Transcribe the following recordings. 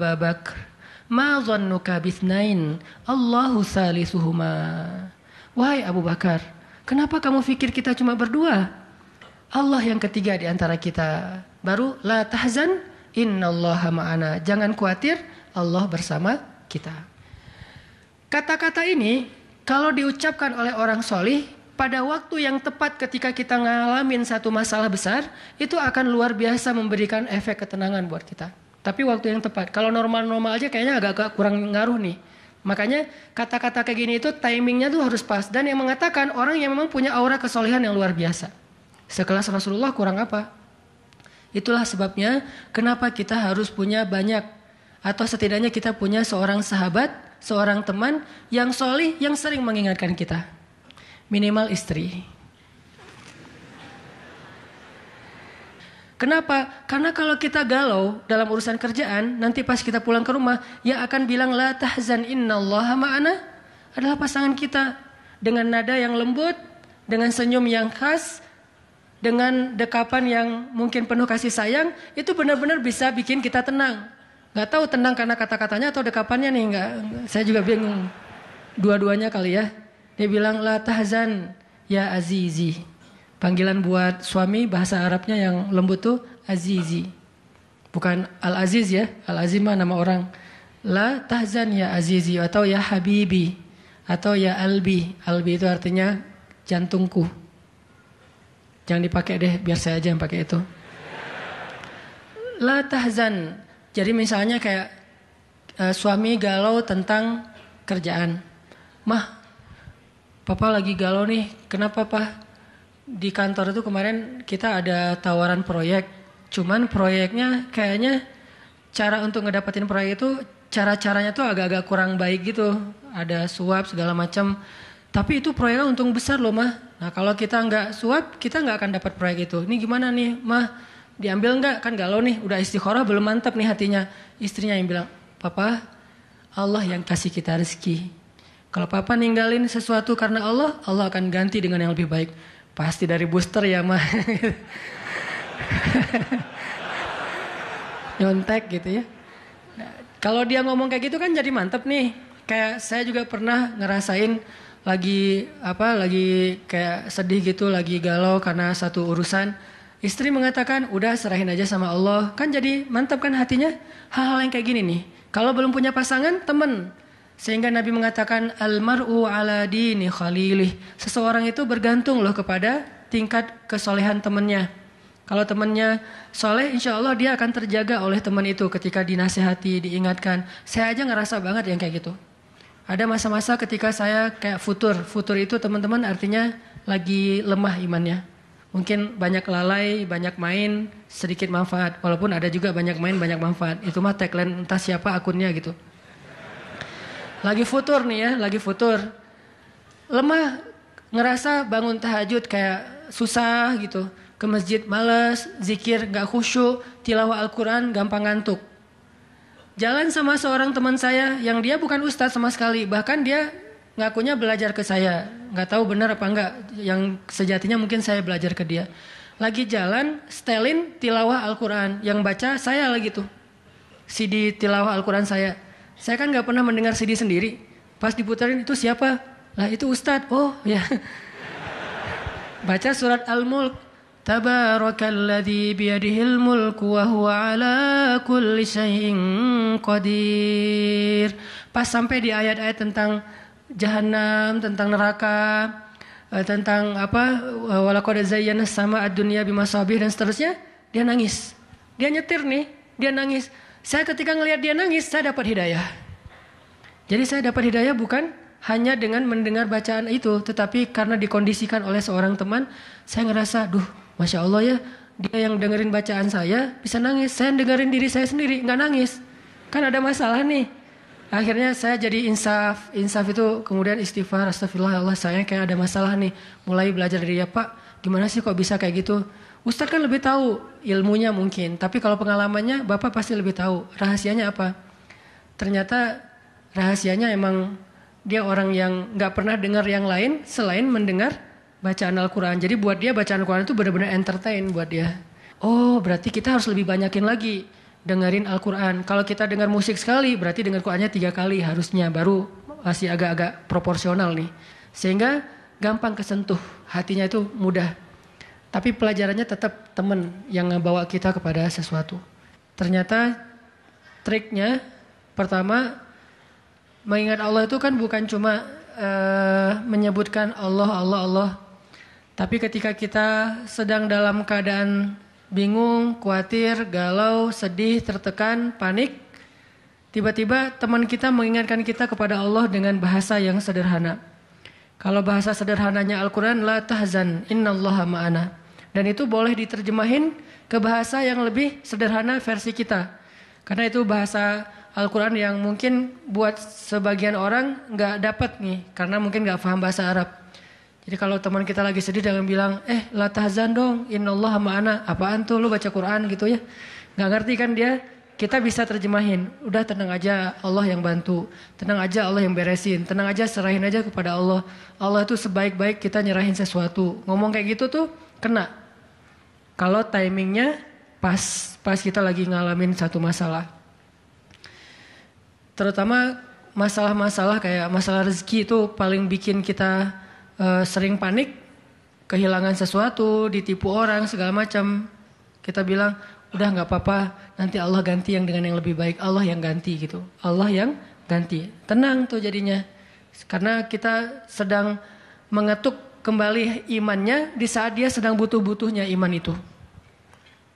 Aba Bakr, ma dhannuka bithnain? Allahu salisuhuma. Wahai Abu Bakar, kenapa kamu pikir kita cuma berdua? Allah yang ketiga di antara kita. Baru la tahzan innallaha ma'ana. Jangan khawatir, Allah bersama kita. Kata-kata ini kalau diucapkan oleh orang solih pada waktu yang tepat ketika kita ngalamin satu masalah besar itu akan luar biasa memberikan efek ketenangan buat kita. Tapi waktu yang tepat. Kalau normal-normal aja kayaknya agak-agak kurang ngaruh nih. Makanya kata-kata kayak gini itu timingnya tuh harus pas. Dan yang mengatakan orang yang memang punya aura kesolehan yang luar biasa. Sekelas Rasulullah kurang apa? Itulah sebabnya kenapa kita harus punya banyak. Atau setidaknya kita punya seorang sahabat, seorang teman yang solih yang sering mengingatkan kita. Minimal istri. Kenapa? Karena kalau kita galau dalam urusan kerjaan, nanti pas kita pulang ke rumah, yang akan bilang la tahzan innallaha ma'ana adalah pasangan kita dengan nada yang lembut, dengan senyum yang khas, dengan dekapan yang mungkin penuh kasih sayang, itu benar-benar bisa bikin kita tenang. Gak tahu tenang karena kata-katanya atau dekapannya nih, nggak. Saya juga bingung. Dua-duanya kali ya. Dia bilang la tahzan ya azizi. Panggilan buat suami bahasa Arabnya yang lembut tuh Azizi. Bukan Al-Aziz ya. Al-Aziz mah nama orang. La tahzan ya Azizi atau ya Habibi atau ya Albi. Albi itu artinya jantungku. Jangan dipakai deh, biar saya aja yang pakai itu. La tahzan. Jadi misalnya kayak uh, suami galau tentang kerjaan. Mah, papa lagi galau nih. Kenapa, Pak? Di kantor itu kemarin kita ada tawaran proyek. Cuman proyeknya kayaknya cara untuk ngedapetin proyek itu cara-caranya tuh agak-agak kurang baik gitu. Ada suap segala macam. Tapi itu proyeknya untung besar loh mah. Nah kalau kita nggak suap kita nggak akan dapat proyek itu. Ini gimana nih mah? Diambil nggak? Kan galau nih. Udah istikharah belum mantap nih hatinya. Istrinya yang bilang, Papa Allah yang kasih kita rezeki. Kalau papa ninggalin sesuatu karena Allah, Allah akan ganti dengan yang lebih baik. Pasti dari booster ya mah. Nyontek gitu ya. Nah, kalau dia ngomong kayak gitu kan jadi mantep nih. Kayak saya juga pernah ngerasain lagi apa lagi kayak sedih gitu, lagi galau karena satu urusan. Istri mengatakan, udah serahin aja sama Allah. Kan jadi mantap kan hatinya. Hal-hal yang kayak gini nih. Kalau belum punya pasangan, temen. Sehingga Nabi mengatakan almaru ala dini khalilih. Seseorang itu bergantung loh kepada tingkat kesolehan temannya. Kalau temannya soleh, insya Allah dia akan terjaga oleh teman itu ketika dinasehati, diingatkan. Saya aja ngerasa banget yang kayak gitu. Ada masa-masa ketika saya kayak futur. Futur itu teman-teman artinya lagi lemah imannya. Mungkin banyak lalai, banyak main, sedikit manfaat. Walaupun ada juga banyak main, banyak manfaat. Itu mah tagline entah siapa akunnya gitu. Lagi futur nih ya, lagi futur. Lemah, ngerasa bangun tahajud kayak susah gitu. Ke masjid males, zikir gak khusyuk, tilawah Al-Quran gampang ngantuk. Jalan sama seorang teman saya yang dia bukan ustadz sama sekali. Bahkan dia ngakunya belajar ke saya. Gak tahu benar apa enggak. Yang sejatinya mungkin saya belajar ke dia. Lagi jalan, stelin tilawah Al-Quran. Yang baca saya lagi tuh. CD tilawah Al-Quran saya. Saya kan nggak pernah mendengar CD sendiri. Pas diputarin itu siapa? Lah itu Ustadz. Oh ya. Baca surat Al-Mulk. Tabarakalladzi biyadihil mulku wa huwa ala kulli syai'in qadir. Pas sampai di ayat-ayat tentang jahanam, tentang neraka, eh, tentang apa walaqad zayyana sama ad-dunya bimasabih dan seterusnya, dia nangis. Dia nyetir nih, dia nangis. Saya ketika ngelihat dia nangis, saya dapat hidayah. Jadi saya dapat hidayah bukan hanya dengan mendengar bacaan itu, tetapi karena dikondisikan oleh seorang teman, saya ngerasa, duh, masya Allah ya, dia yang dengerin bacaan saya bisa nangis. Saya dengerin diri saya sendiri, nggak nangis. Kan ada masalah nih. Akhirnya saya jadi insaf, insaf itu kemudian istighfar, astagfirullah Allah saya kayak ada masalah nih. Mulai belajar dari dia, Pak, gimana sih kok bisa kayak gitu? Ustadz kan lebih tahu ilmunya mungkin, tapi kalau pengalamannya Bapak pasti lebih tahu. Rahasianya apa? Ternyata rahasianya emang dia orang yang nggak pernah dengar yang lain selain mendengar bacaan Al-Quran. Jadi buat dia bacaan Al-Quran itu benar-benar entertain buat dia. Oh berarti kita harus lebih banyakin lagi dengerin Al-Quran. Kalau kita dengar musik sekali, berarti dengar Qurannya tiga kali harusnya, baru masih agak-agak proporsional nih. Sehingga gampang kesentuh, hatinya itu mudah. Tapi pelajarannya tetap teman yang ngebawa kita kepada sesuatu. Ternyata triknya pertama mengingat Allah itu kan bukan cuma uh, menyebutkan Allah Allah Allah. Tapi ketika kita sedang dalam keadaan bingung, khawatir, galau, sedih, tertekan, panik, tiba-tiba teman kita mengingatkan kita kepada Allah dengan bahasa yang sederhana. Kalau bahasa sederhananya Al-Quran, La tahzan, innallaha ma'ana. Dan itu boleh diterjemahin ke bahasa yang lebih sederhana versi kita. Karena itu bahasa Al-Quran yang mungkin buat sebagian orang nggak dapat nih. Karena mungkin nggak paham bahasa Arab. Jadi kalau teman kita lagi sedih jangan bilang, eh la tahzan dong, innallaha ma'ana. Apaan tuh lu baca Quran gitu ya. Nggak ngerti kan dia, kita bisa terjemahin. Udah tenang aja Allah yang bantu. Tenang aja Allah yang beresin. Tenang aja serahin aja kepada Allah. Allah itu sebaik-baik kita nyerahin sesuatu. Ngomong kayak gitu tuh kena. Kalau timingnya pas, pas kita lagi ngalamin satu masalah. Terutama masalah-masalah kayak masalah rezeki itu paling bikin kita uh, sering panik, kehilangan sesuatu, ditipu orang segala macam, kita bilang udah nggak apa-apa, nanti Allah ganti yang dengan yang lebih baik, Allah yang ganti gitu, Allah yang ganti, tenang tuh jadinya, karena kita sedang mengetuk kembali imannya di saat dia sedang butuh-butuhnya iman itu,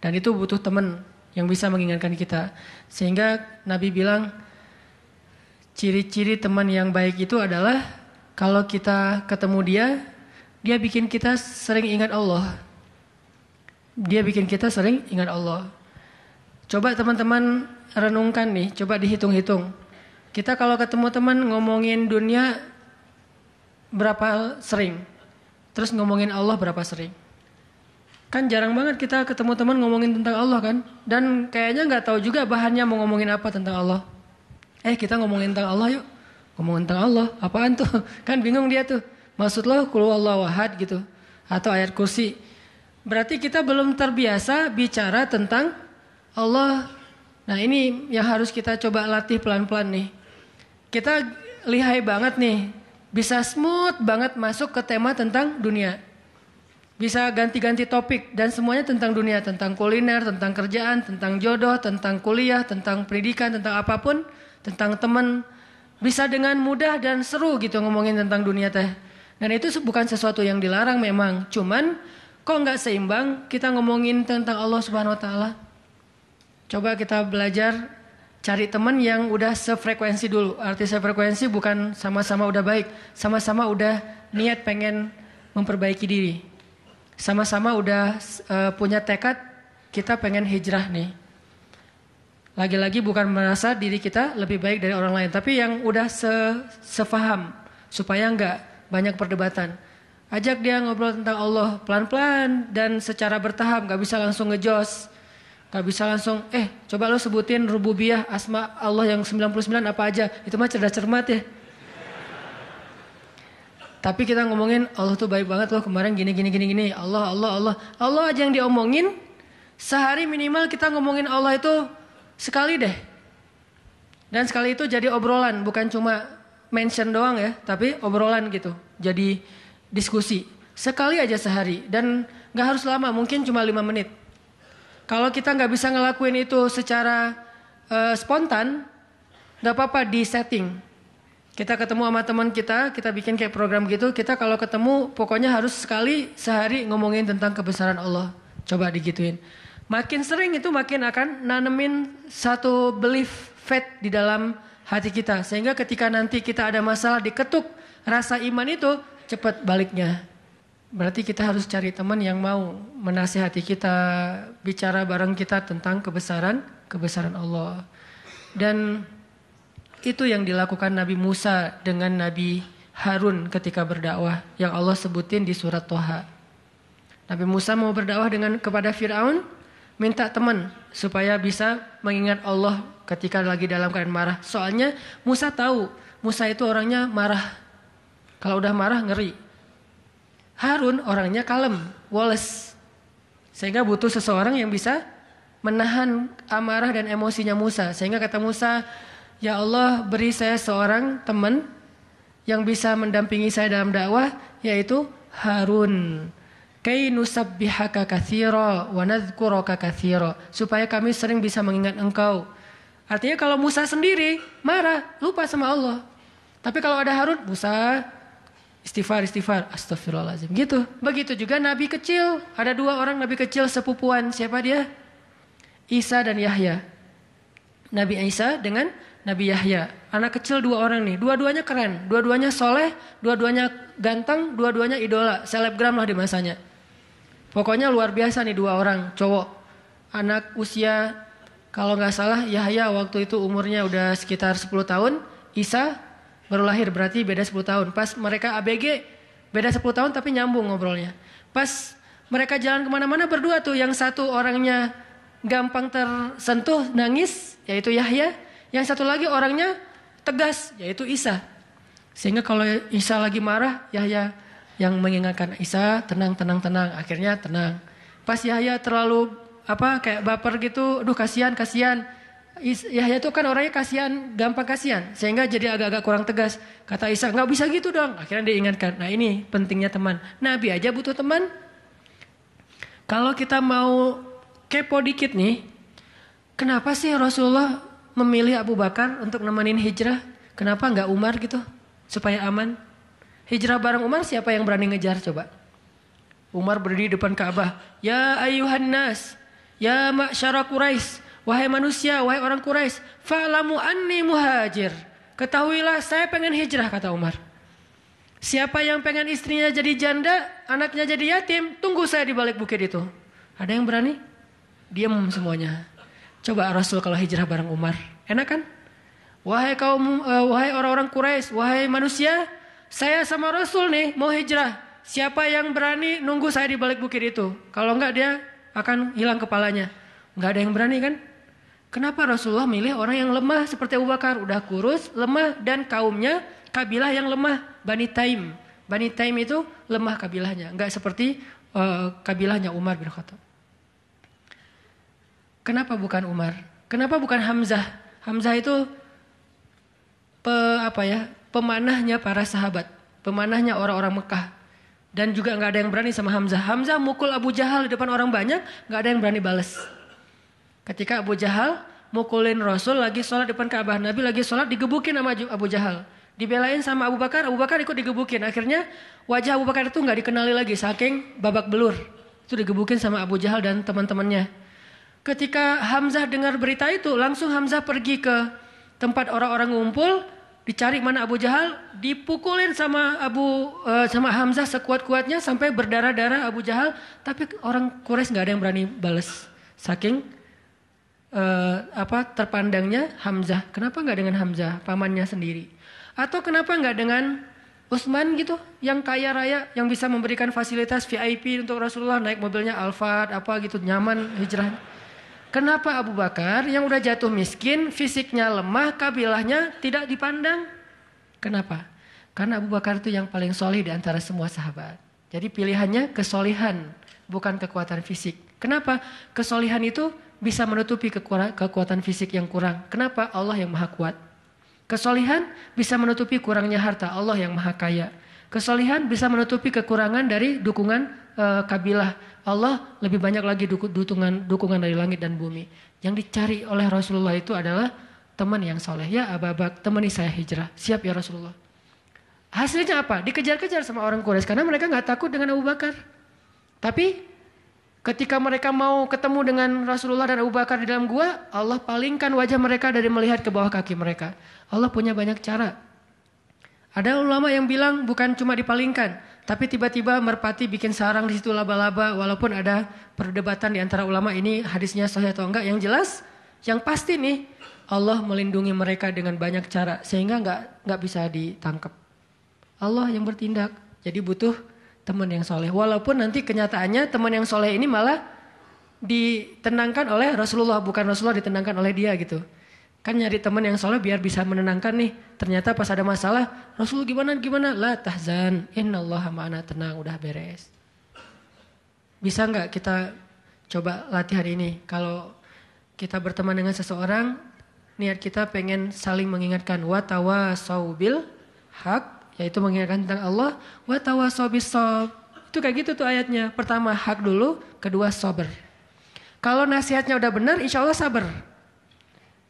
dan itu butuh teman yang bisa mengingatkan kita, sehingga Nabi bilang ciri-ciri teman yang baik itu adalah kalau kita ketemu dia, dia bikin kita sering ingat Allah. Dia bikin kita sering ingat Allah. Coba teman-teman renungkan nih, coba dihitung-hitung. Kita kalau ketemu teman ngomongin dunia berapa sering? Terus ngomongin Allah berapa sering? Kan jarang banget kita ketemu teman ngomongin tentang Allah kan? Dan kayaknya nggak tahu juga bahannya mau ngomongin apa tentang Allah. Eh kita ngomongin tentang Allah yuk ngomong tentang Allah, apaan tuh? Kan bingung dia tuh. Maksud lo kulu Allah wahad gitu. Atau ayat kursi. Berarti kita belum terbiasa bicara tentang Allah. Nah ini yang harus kita coba latih pelan-pelan nih. Kita lihai banget nih. Bisa smooth banget masuk ke tema tentang dunia. Bisa ganti-ganti topik dan semuanya tentang dunia. Tentang kuliner, tentang kerjaan, tentang jodoh, tentang kuliah, tentang pendidikan, tentang apa pun. Tentang teman, bisa dengan mudah dan seru gitu ngomongin tentang dunia teh. Dan itu bukan sesuatu yang dilarang memang. Cuman kok nggak seimbang kita ngomongin tentang Allah Subhanahu Wa Taala. Coba kita belajar cari teman yang udah sefrekuensi dulu. Arti sefrekuensi bukan sama-sama udah baik, sama-sama udah niat pengen memperbaiki diri. Sama-sama udah uh, punya tekad kita pengen hijrah nih. Lagi-lagi bukan merasa diri kita lebih baik dari orang lain, tapi yang udah se sefaham supaya nggak banyak perdebatan. Ajak dia ngobrol tentang Allah pelan-pelan dan secara bertahap, nggak bisa langsung ngejos. Gak bisa langsung, eh coba lo sebutin rububiyah asma Allah yang 99 apa aja. Itu mah cerdas cermat ya. Tapi kita ngomongin Allah tuh baik banget loh kemarin gini gini gini gini. Allah Allah Allah. Allah aja yang diomongin. Sehari minimal kita ngomongin Allah itu Sekali deh. Dan sekali itu jadi obrolan, bukan cuma mention doang ya, tapi obrolan gitu. Jadi diskusi. Sekali aja sehari dan nggak harus lama, mungkin cuma lima menit. Kalau kita nggak bisa ngelakuin itu secara uh, spontan, nggak apa-apa di setting. Kita ketemu sama teman kita, kita bikin kayak program gitu. Kita kalau ketemu, pokoknya harus sekali sehari ngomongin tentang kebesaran Allah. Coba digituin. Makin sering itu makin akan nanemin satu belief faith di dalam hati kita. Sehingga ketika nanti kita ada masalah diketuk rasa iman itu cepat baliknya. Berarti kita harus cari teman yang mau menasihati kita, bicara bareng kita tentang kebesaran, kebesaran Allah. Dan itu yang dilakukan Nabi Musa dengan Nabi Harun ketika berdakwah yang Allah sebutin di surat Toha. Nabi Musa mau berdakwah dengan kepada Firaun, minta teman supaya bisa mengingat Allah ketika lagi dalam keadaan marah. Soalnya Musa tahu Musa itu orangnya marah. Kalau udah marah ngeri. Harun orangnya kalem, woles. Sehingga butuh seseorang yang bisa menahan amarah dan emosinya Musa. Sehingga kata Musa, Ya Allah beri saya seorang teman yang bisa mendampingi saya dalam dakwah, yaitu Harun. Kay nusabbihaka kathira wa kathira. Supaya kami sering bisa mengingat engkau. Artinya kalau Musa sendiri marah, lupa sama Allah. Tapi kalau ada Harun, Musa istighfar, istighfar, astagfirullahaladzim. Gitu. Begitu juga Nabi kecil. Ada dua orang Nabi kecil sepupuan. Siapa dia? Isa dan Yahya. Nabi Isa dengan Nabi Yahya. Anak kecil dua orang nih. Dua-duanya keren. Dua-duanya soleh. Dua-duanya ganteng. Dua-duanya idola. Selebgram lah di masanya. Pokoknya luar biasa nih dua orang cowok. Anak usia kalau nggak salah Yahya waktu itu umurnya udah sekitar 10 tahun, Isa baru lahir berarti beda 10 tahun. Pas mereka ABG beda 10 tahun tapi nyambung ngobrolnya. Pas mereka jalan ke mana-mana berdua tuh yang satu orangnya gampang tersentuh nangis yaitu Yahya, yang satu lagi orangnya tegas yaitu Isa. Sehingga kalau Isa lagi marah, Yahya yang mengingatkan Isa tenang tenang tenang akhirnya tenang. Pas Yahya terlalu apa kayak baper gitu, aduh kasihan kasihan. Yahya itu kan orangnya kasihan, gampang kasihan, sehingga jadi agak-agak kurang tegas. Kata Isa, nggak bisa gitu dong. Akhirnya diingatkan. Nah ini pentingnya teman. Nabi aja butuh teman. Kalau kita mau kepo dikit nih, kenapa sih Rasulullah memilih Abu Bakar untuk nemenin hijrah? Kenapa nggak Umar gitu, supaya aman? Hijrah bareng Umar siapa yang berani ngejar coba? Umar berdiri depan Ka'bah. Ya ayuhan nas, Ya ma'syara Quraisy, wahai manusia, wahai orang Quraisy, fa'lamu anni muhajir. Ketahuilah saya pengen hijrah kata Umar. Siapa yang pengen istrinya jadi janda, anaknya jadi yatim, tunggu saya di balik bukit itu. Ada yang berani? Diam semuanya. Coba Rasul kalau hijrah bareng Umar. Enak kan? Wahai kaum uh, wahai orang-orang Quraisy, wahai manusia, saya sama Rasul nih mau hijrah. Siapa yang berani nunggu saya di balik bukit itu? Kalau enggak dia akan hilang kepalanya. Nggak ada yang berani kan? Kenapa Rasulullah milih orang yang lemah seperti Abu Bakar? Udah kurus, lemah dan kaumnya kabilah yang lemah. Bani Taim. Bani Taim itu lemah kabilahnya. Nggak seperti uh, kabilahnya Umar bin Khattab. Kenapa bukan Umar? Kenapa bukan Hamzah? Hamzah itu pe, apa ya pemanahnya para sahabat. Pemanahnya orang-orang Mekah. Dan juga nggak ada yang berani sama Hamzah. Hamzah mukul Abu Jahal di depan orang banyak, nggak ada yang berani balas. Ketika Abu Jahal mukulin Rasul lagi sholat depan Ka'bah, Nabi lagi sholat digebukin sama Abu Jahal. Dibelain sama Abu Bakar, Abu Bakar ikut digebukin. Akhirnya wajah Abu Bakar itu nggak dikenali lagi, saking babak belur. Itu digebukin sama Abu Jahal dan teman-temannya. Ketika Hamzah dengar berita itu, langsung Hamzah pergi ke tempat orang-orang ngumpul, Dicari mana Abu Jahal, dipukulin sama Abu uh, sama Hamzah sekuat-kuatnya sampai berdarah-darah Abu Jahal, tapi orang Quraisy nggak ada yang berani balas. Saking uh, apa terpandangnya Hamzah. Kenapa nggak dengan Hamzah, pamannya sendiri? Atau kenapa nggak dengan Utsman gitu, yang kaya raya, yang bisa memberikan fasilitas VIP untuk Rasulullah, naik mobilnya Alphard, apa gitu, nyaman hijrah. Kenapa Abu Bakar yang udah jatuh miskin, fisiknya lemah, kabilahnya tidak dipandang? Kenapa? Karena Abu Bakar itu yang paling solih di antara semua sahabat. Jadi pilihannya kesolihan, bukan kekuatan fisik. Kenapa? Kesolihan itu bisa menutupi kekuatan fisik yang kurang. Kenapa? Allah yang maha kuat. Kesolihan bisa menutupi kurangnya harta. Allah yang maha kaya. Kesolihan bisa menutupi kekurangan dari dukungan uh, kabilah Allah lebih banyak lagi dukungan dukungan dari langit dan bumi. Yang dicari oleh Rasulullah itu adalah teman yang soleh. Ya ababak temani saya hijrah. Siap ya Rasulullah. Hasilnya apa? Dikejar-kejar sama orang Quraisy karena mereka nggak takut dengan Abu Bakar. Tapi ketika mereka mau ketemu dengan Rasulullah dan Abu Bakar di dalam gua, Allah palingkan wajah mereka dari melihat ke bawah kaki mereka. Allah punya banyak cara. Ada ulama yang bilang bukan cuma dipalingkan, tapi tiba-tiba merpati bikin sarang di situ laba-laba walaupun ada perdebatan di antara ulama ini hadisnya sahih atau enggak. Yang jelas, yang pasti nih Allah melindungi mereka dengan banyak cara sehingga enggak enggak bisa ditangkap. Allah yang bertindak. Jadi butuh teman yang soleh. Walaupun nanti kenyataannya teman yang soleh ini malah ditenangkan oleh Rasulullah bukan Rasulullah ditenangkan oleh dia gitu. Kan nyari teman yang soleh biar bisa menenangkan nih. Ternyata pas ada masalah, Rasul gimana gimana? La tahzan, innallaha ma'ana tenang, udah beres. Bisa nggak kita coba latihan ini? Kalau kita berteman dengan seseorang, niat kita pengen saling mengingatkan watawa saubil hak, yaitu mengingatkan tentang Allah, bis sob. Itu kayak gitu tuh ayatnya. Pertama hak dulu, kedua sober. Kalau nasihatnya udah benar, insya Allah sabar.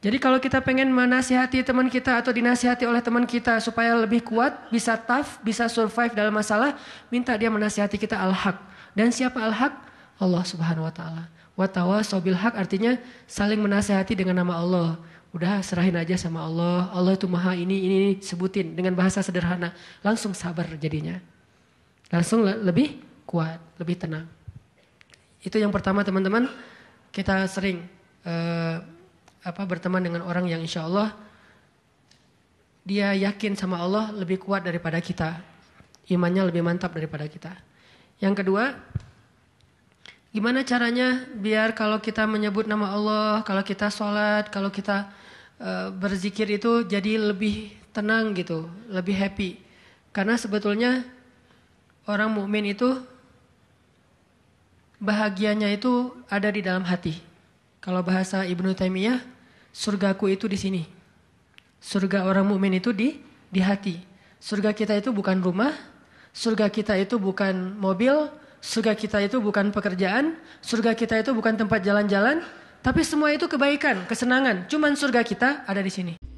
Jadi kalau kita pengen menasihati teman kita atau dinasihati oleh teman kita supaya lebih kuat, bisa tough, bisa survive dalam masalah, minta dia menasihati kita al-haq. Dan siapa al-haq? Allah subhanahu wa ta'ala. Watawa sobil haq artinya saling menasihati dengan nama Allah. Udah serahin aja sama Allah. Allah itu maha ini, ini, ini sebutin dengan bahasa sederhana. Langsung sabar jadinya. Langsung lebih kuat, lebih tenang. Itu yang pertama teman-teman. Kita sering uh, apa berteman dengan orang yang insya Allah dia yakin sama Allah lebih kuat daripada kita. Imannya lebih mantap daripada kita. Yang kedua, gimana caranya biar kalau kita menyebut nama Allah, kalau kita sholat, kalau kita uh, berzikir itu jadi lebih tenang gitu, lebih happy. Karena sebetulnya orang mukmin itu bahagianya itu ada di dalam hati. Kalau bahasa Ibnu Taimiyah, surgaku itu di sini. Surga orang mukmin itu di di hati. Surga kita itu bukan rumah, surga kita itu bukan mobil, surga kita itu bukan pekerjaan, surga kita itu bukan tempat jalan-jalan, tapi semua itu kebaikan, kesenangan. Cuman surga kita ada di sini.